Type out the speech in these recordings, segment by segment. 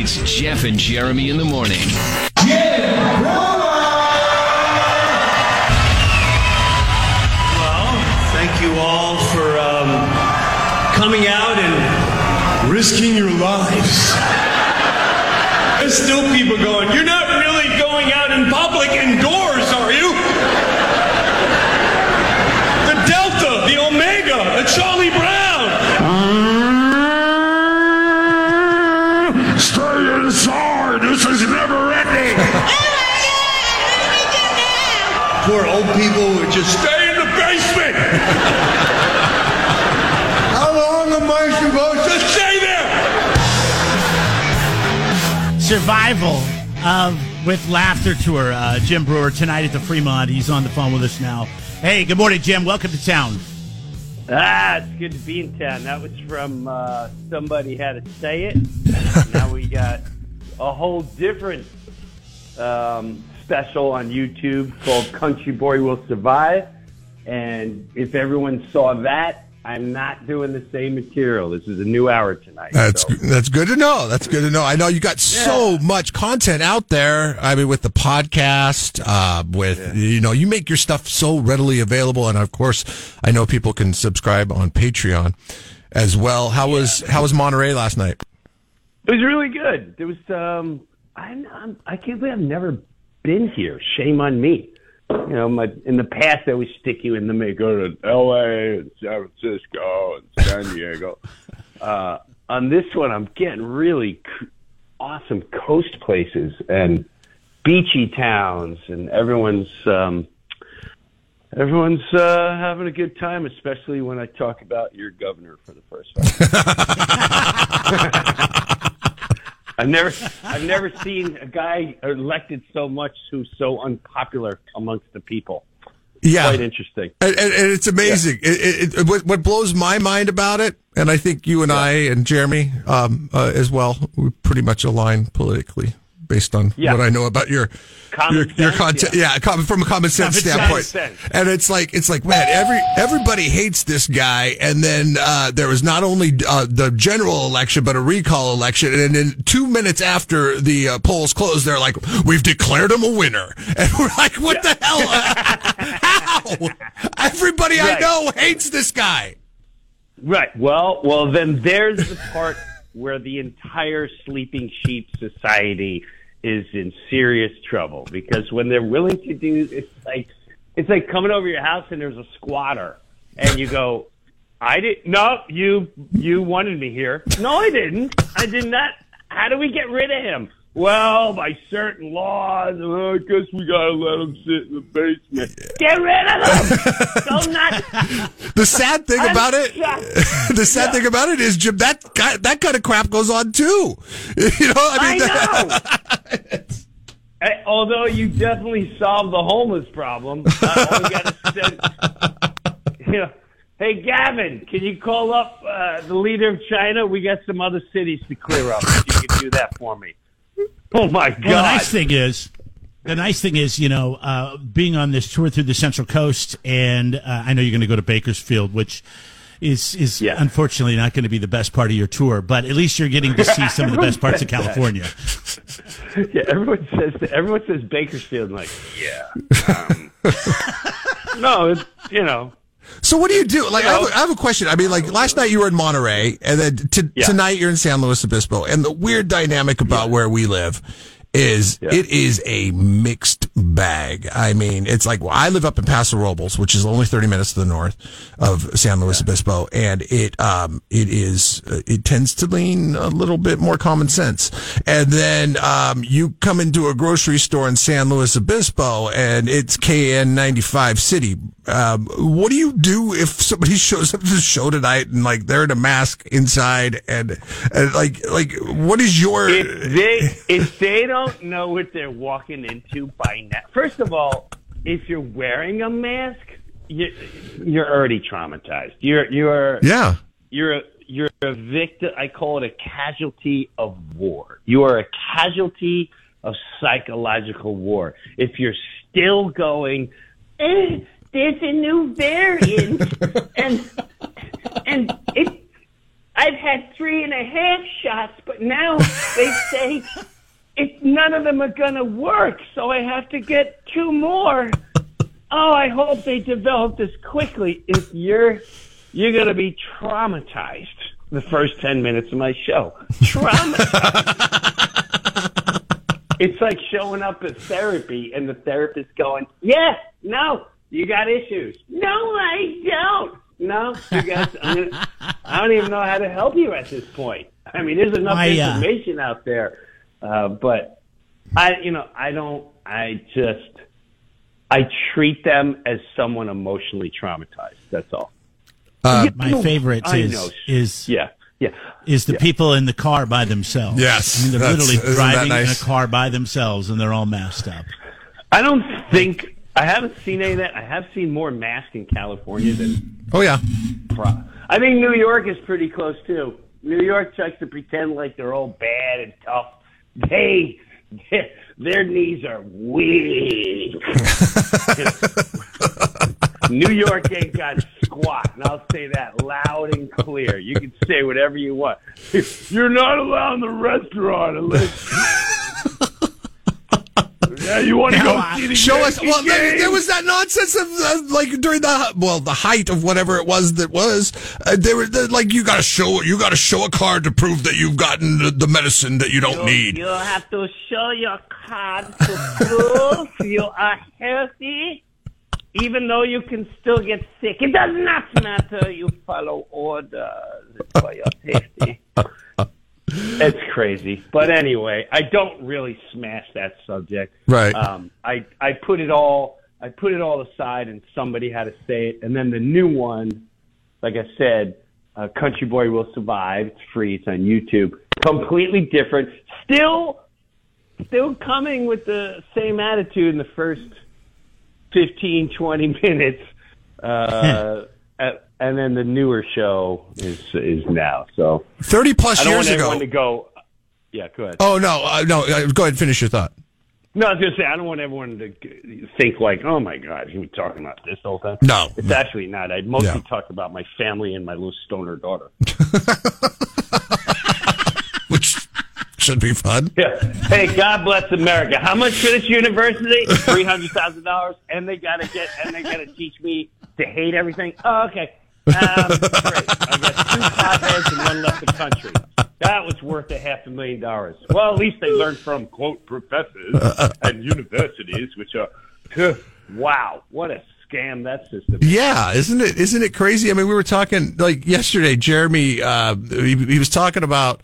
It's Jeff and Jeremy in the morning. Well, thank you all for um, coming out and risking your lives. There's still people going, You're not really going out in public indoors, are you? The Delta, the Omega, the Charlie Brown. Stay inside. This is never ending. Poor old people would just stay in the basement. How long am I supposed to stay there? Survival of with Laughter Tour. Uh, Jim Breuer tonight at the Fremont. He's on the phone with us now. Hey, good morning, Jim. Welcome to town. Ah, it's good to be in town. That was from uh, somebody had to say it. now we got a whole different um, special on YouTube called "Country Boy Will Survive." And if everyone saw that, I'm not doing the same material. This is a new hour tonight. That's so. that's good to know. That's good to know. I know you got so much content out there. I mean, with the podcast, uh, with you know, you make your stuff so readily available, and of course, I know people can subscribe on Patreon as well. How was how was Monterey last night? It was really good. There was um, I'm, I'm I can't believe I've never been here. Shame on me. You know, my in the past I always stick you in the middle. Go to L.A. and San Francisco and San Diego. uh, on this one, I'm getting really c- awesome coast places and beachy towns, and everyone's um, everyone's uh, having a good time. Especially when I talk about your governor for the first time. I've never, I've never seen a guy elected so much who's so unpopular amongst the people. Yeah, Quite interesting. and, and, and it's amazing. It, it, it, what, what blows my mind about it, and I think you and I and Jeremy um, uh, as well, we pretty much align politically based on Yeah. what I know about your Common your, your content. Yeah, com- from a common sense Common standpoint. sense. And it's like it's like man, every everybody hates this guy. And then uh, there was not only uh, the general election, but a recall election. And then two minutes after the uh, polls closed, they're like, "We've declared him a winner," and we're like, "What the hell? How? Everybody I know hates this guy." Right. Well, well, then there's the part where the entire sleeping sheep society is in serious trouble because when they're willing to do, it's like it's like coming over your house and there's a squatter, and you go, "I didn't no, you you wanted me here. No, I didn't. I did not. How do we get rid of him?" Well, by certain laws, oh, I guess we gotta let him sit in the basement. Get rid of him! Go! The sad thing I'm about it, shocked. the sad thing about it is, Jim, that guy, that kind of crap goes on too. You know, I I mean, know. Eh, Although you definitely solved the homeless problem, uh, all we got you know, hey Gavin, can you call up uh, the leader of China? We got some other cities to clear up. If you could do that for me. Oh my God! Well, the nice thing is, the nice thing is, you know, uh, being on this tour through the Central Coast, and uh, I know you're going to go to Bakersfield, which is is Yeah. unfortunately not going to be the best part of your tour, but at least you're getting to see some of the best parts of California. yeah, everyone says everyone says Bakersfield. I'm like, yeah. Um, no, it's, you know, So what do you do? Like, I, have know- a, I have a question. I mean, like last night you were in Monterey, and then t- Yeah. tonight you're in San Luis Obispo. And the weird dynamic about where we live is Yeah. it is a mixed bag. I mean, it's like well, I live up in Paso Robles, which is only 30 minutes to the north of San Luis Obispo, and it um it is uh, it tends to lean a little bit more common sense. And then um you come into a grocery store in San Luis Obispo, and it's KN95 City. Um, what do you do if somebody shows up to the show tonight and like they're in a mask inside and, and like like what is your if they if they don't know what they're walking into by now, first of all, if you're wearing a mask, you, you're already traumatized. You're you're yeah you're a, you're a victim. I call it a casualty of war. You are a casualty of psychological war. If you're still going, eh, there's a new variant, and and it. I've had three and a half shots, but now they say it, none of them are going to work, so I have to get two more. Oh, I hope they develop this quickly. If you're you're going to be traumatized the first 10 minutes of my show. Traumatized. it's like showing up at therapy and the therapist going, "Yeah, no, you got issues." No, I don't. No, you guys, I'm gonna, I don't even know how to help you at this point. I mean, there's enough My, uh, information out there, uh, but I, you know, I don't. I just, I treat them as someone emotionally traumatized. That's all. My favorite I is is Yeah, yeah. is the people in the car by themselves. Yes, I mean they're literally driving nice? in a car by themselves and they're all masked up. I don't think I haven't seen any of that. I have seen more mask in California than Oh yeah. Pro- I think New York is pretty close too. New York tries to pretend like they're all bad and tough. They, their, their knees are weak. New York ain't got squat, and I'll say that loud and clear. You can say whatever you want. You're not allowed in the restaurant unless. Yeah, you want to go see Show us. Yankee Well, there, there was that nonsense of uh, like during the well, the height of whatever it was that was. Uh, there were the, like you got to show you got to show a card to prove that you've gotten the, the medicine that you don't need. You have to show your card to prove you are healthy, even though you can still get sick. It does not matter. You follow orders. For your safety. It's crazy. But anyway, I don't really smash that subject. Right. Um, I, I put it all I put it all aside and somebody had to say it. And then the new one, like I said, uh, Country Boy Will Survive. It's free. It's on YouTube. Completely different. Still, still coming with the same attitude in the first 15, 20 minutes. Uh, and- and then the newer show is is now. So Thirty plus I don't years want ago. everyone to go. Yeah, go ahead. Oh no, uh, no. Uh, go ahead, and finish your thought. No, I was going to say, I don't want everyone to think like, oh my God, he was talking about this the whole time. No, It's no. actually not. I mostly talk about my family and my little stoner daughter. Which should be fun. Yeah. Hey, God bless America. How much for this university? Three hundred thousand dollars, and they gotta get, and they gotta teach me to hate everything. Oh, okay. Um, great. I got two and one left the country. That was worth a half a million dollars. Well, at least they learned from quote professors and universities, which are, wow, what a scam that system. is. Yeah, isn't it? Isn't it crazy? I mean, we were talking like yesterday. Jeremy, uh, he, he was talking about.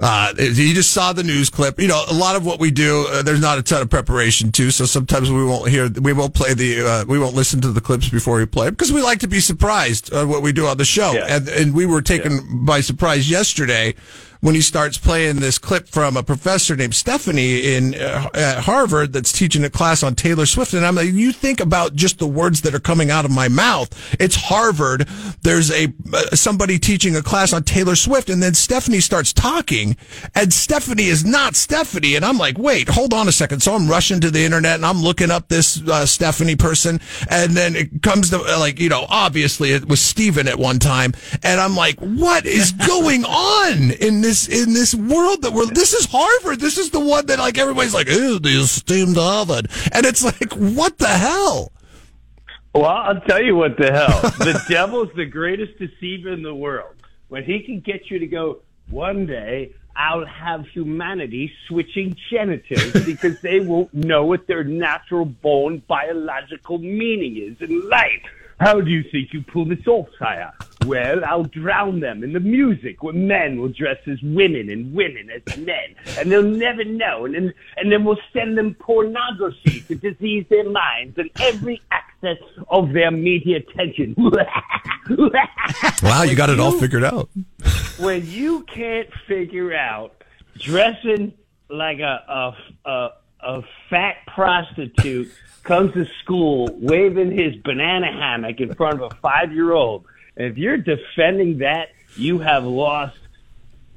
Uh, he just saw the news clip. You know, a lot of what we do, uh, there's not a ton of preparation to, so sometimes we won't hear, we won't play the, uh, we won't listen to the clips before we play because we like to be surprised on what we do on the show. Yeah. And and we were taken by surprise yesterday when he starts playing this clip from a professor named Stephanie in uh, at Harvard that's teaching a class on Taylor Swift. And I'm like, you think about just the words that are coming out of my mouth. It's Harvard. There's a uh, somebody teaching a class on Taylor Swift, and then Stephanie starts talking, and Stephanie is not Stephanie. And I'm like, wait, hold on a second. So I'm rushing to the internet and I'm looking up this uh, Stephanie person, and then it comes to uh, like, you know, obviously it was Steven at one time, and I'm like, what is going on in this in this world that we're? This is Harvard. This is the one that like everybody's like, oh, the esteemed Harvard, and it's like, what the hell? Well, I'll tell you what the hell. The devil's the greatest deceiver in the world. When he can get you to go, one day I'll have humanity switching genitals because they won't know what their natural born biological meaning is in life. How do you think you pull this off, sire? Well, I'll drown them in the music where men will dress as women and women as men, and they'll never know. And then, and then we'll send them pornography to disease their minds and every access of their media attention. Wow, you got it all figured out. when you can't figure out dressing like a a a, a fat prostitute comes to school waving his banana hammock in front of a five year old, if you're defending that, you have lost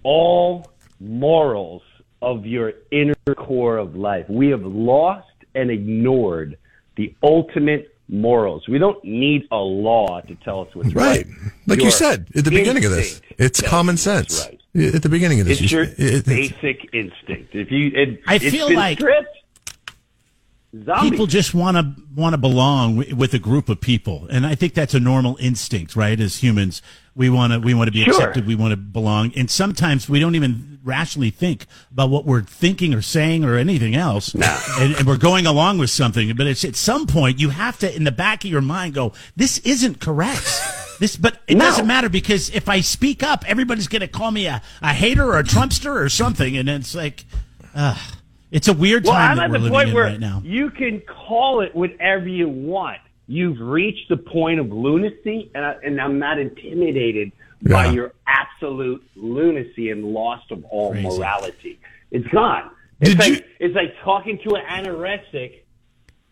all morals of your inner core of life. We have lost and ignored the ultimate morals. We don't need a law to tell us what's right. Right. Like you said at the beginning of this, it's common sense. right. At the beginning of this, It's you- your it- it's- basic instinct. If you, it, I it's feel been like- stripped, zombies. people just want to want to belong w- with a group of people. And i think that's a normal instinct right? As humans we want to we want to be Sure. accepted we want to belong. And sometimes we don't even rationally think about what we're thinking or saying or anything else. And, and we're going along with something. But it's at some point you have to in the back of your mind go this isn't correct. This but it No. doesn't matter because if i speak up everybody's going to call me a, a hater or a trumpster or something. And it's like uh, it's a weird Well, time I'm that at we're the living point in where right now you can call it whatever you want. You've reached the point of lunacy, and, I, and I'm not intimidated by your absolute lunacy and loss of all Crazy. morality. It's gone. It's Did like you- it's like talking to an anorexic,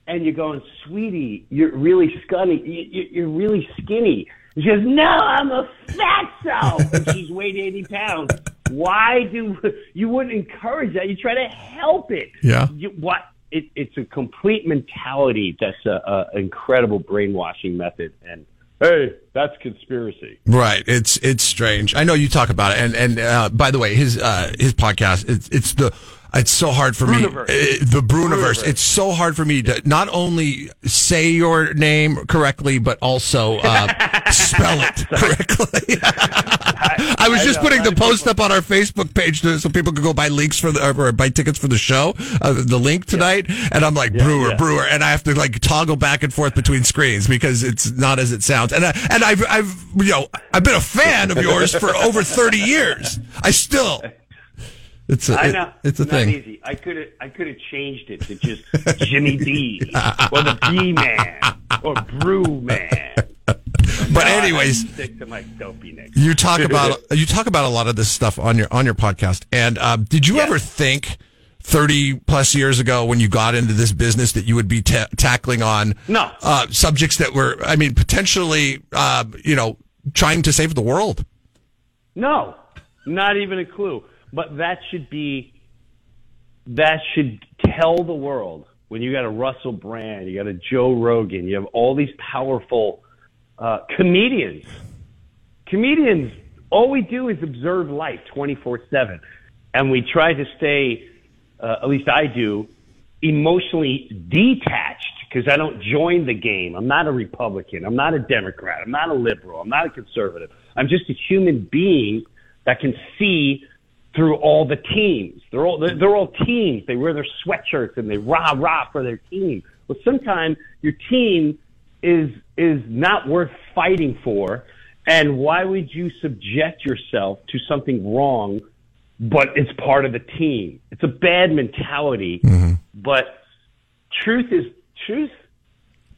and you're going, "Sweetie, you're really scunny. You, you, you're really skinny." She goes, "No, I'm a fatso," and she's weighed eighty pounds. Why do you wouldn't encourage that? You try to help it. Yeah. You, what? It, it's a complete mentality. That's a, a incredible brainwashing method. And hey, that's conspiracy. Right. It's it's strange. I know you talk about it, and and uh, by the way, his uh, his podcast. It's it's the. It's so hard for me. Breuniverse. uh, the Breuniverse. Breuniverse. It's so hard for me to not only say your name correctly, but also uh, spell it correctly. I was I just know, putting the post up on our Facebook page to, so people could go buy links for the or buy tickets for the show, uh, the link tonight, and I'm like Breuer, yeah. Breuer, and I have to like toggle back and forth between screens because it's not as it sounds. And I, and I've I've you know I've been a fan of yours for over 30 years. I still. It's a, I know. it- it's a not thing. easy. I could have I could have changed it to just Jimmy D or the B Man or Brew Man. But anyways, stick to my dopey name. you talk about you talk about a lot of this stuff on your on your podcast. And um, did you Yeah. ever think? 30 plus years ago when you got into this business that you would be ta- tackling on No. uh, subjects that were i mean potentially uh, you know trying to save the world No, not even a clue. But that should be, that should tell the world when you got a Russell Brand, you got a Joe Rogan, you have all these powerful uh, comedians. Comedians, all we do is observe life 24 7. And we try to stay, uh, at least I do, emotionally detached because I don't join the game. I'm not a Republican. I'm not a Democrat. I'm not a liberal. I'm not a conservative. I'm just a human being that can see through all the teams. They're all they're, they're all teams. They wear their sweatshirts and they rah rah for their team. Well, sometimes your team is is not worth fighting for, and why would you subject yourself to something wrong? But it's part of the team. It's a bad mentality. Mm-hmm. But truth is truth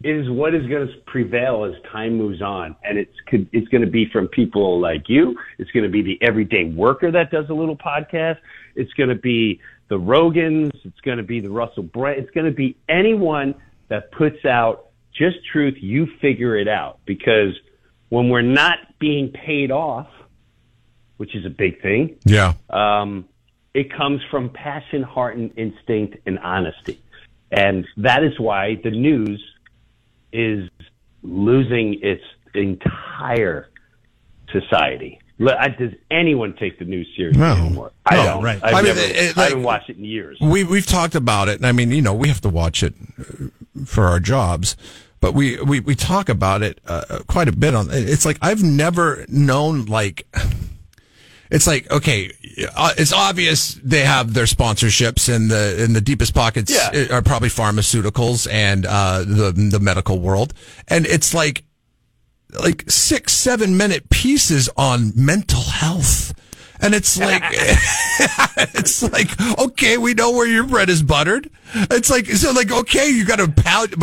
is what is going to prevail as time moves on, and it's could- it's going to be from people like you. It's going to be the everyday worker that does a little podcast. It's going to be the Rogans. It's going to be the Russell Brand. It's going to be anyone that puts out just truth. You figure it out because when we're not being paid off, which is a big thing, yeah um, it comes from passion, heart, and instinct and honesty. And that is why the news is losing its entire society. Does anyone take the news seriously No. anymore? I No, don't. right. I've I mean, never- it- I haven't watched it in years. we we've talked about it and i mean you know we have to watch it uh, for our jobs but we we, we talk about it uh, quite a bit on it's like i've never known like it's like okay uh, it's obvious they have their sponsorships and the in the deepest pockets Yeah. are probably pharmaceuticals and uh, the the medical world and it's like like six seven minute pieces on mental health and it's like it's like okay we know where your bread is buttered. It's like so like okay you got a pound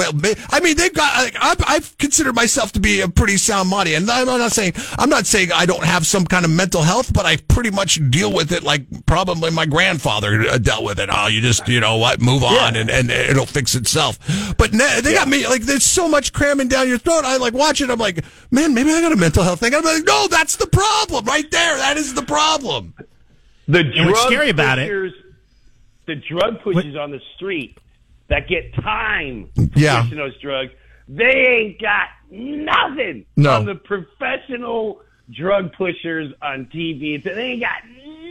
i mean they've got like I've, I've considered myself to be a pretty sound body and i'm not saying i'm not saying i don't have some kind of mental health but i pretty much deal with it like probably my grandfather uh, dealt with it. Oh you just you know what? Move on and, and it'll fix itself. But na- they got me like there's so much cramming down your throat. I like watch it. I'm like man maybe i got a mental health thing. I'm like no that's the problem right there. That is the problem The And drug what's scary about it- the drug pushers on the street that get time for Yeah. pushing those drugs, They ain't got nothing No. on the professional drug pushers on TV. They ain't got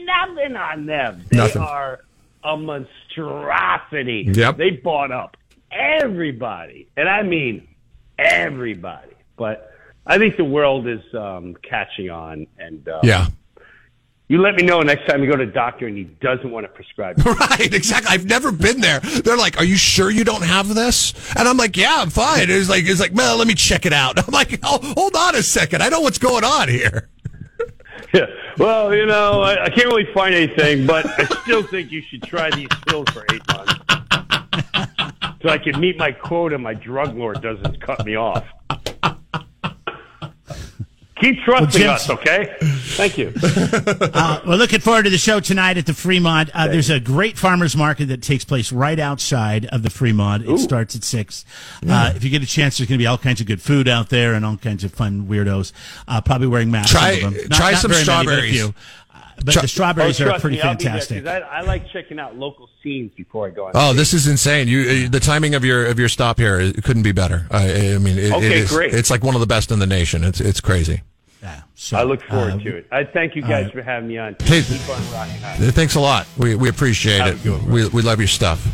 nothing on them. They Nothing. are a monstrosity. Yep. They bought up everybody, and I mean everybody. But I think the world is um, catching on, and uh, Yeah. You let me know next time you go to a doctor and he doesn't want to prescribe. Right, exactly. I've never been there. They're like, "Are you sure you don't have this?" And I'm like, "Yeah, I'm fine." It's like, it's like, "Well, let me check it out." I'm like, oh, "Hold on a second. I know what's going on here." Yeah. Well, you know, I, I can't really find anything, but I still think you should try these pills for eight months. So I can meet my quota, and my drug lord doesn't cut me off. Keep trusting Jim- us, okay? Thank you. Uh, we're looking forward to the show tonight at the Fremont. Uh, there's a great farmers market that takes place right outside of the Fremont. It starts at six. Uh, if you get a chance, there's going to be all kinds of good food out there and all kinds of fun weirdos. Uh, probably wearing masks. Try- some of them. some very many, but a strawberries. few. Uh, but Try- the strawberries Oh, are pretty me, I'll there, I, I like checking out local scenes before I go on. Oh, this is insane! You, uh, the timing of your of your stop here it couldn't be better. I, I mean, it, Okay, it is, great. It's like one of the best in the nation. It's it's crazy. Yeah, so, I look forward uh, to it. I thank you guys right. for having me on. Hey- Keep on rocking out. Thanks a lot. We we appreciate Have it. good. We we love your stuff.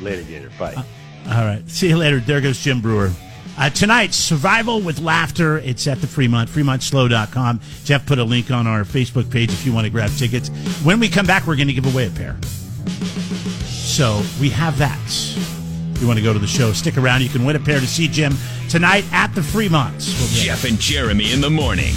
Later, Gator. Bye. All right. See you later. There goes Jim Breuer. Uh, tonight, Survival with Laughter. It's at the Fremont, fremontslo.com. Jeff put a link on our Facebook page if you want to grab tickets. When we come back, we're going to give away a pair. So we have that. If you want to go to the show, stick around. You can win a pair to see Jim tonight at the Fremont. We'll be right back. Jeff and Jeremy in the morning.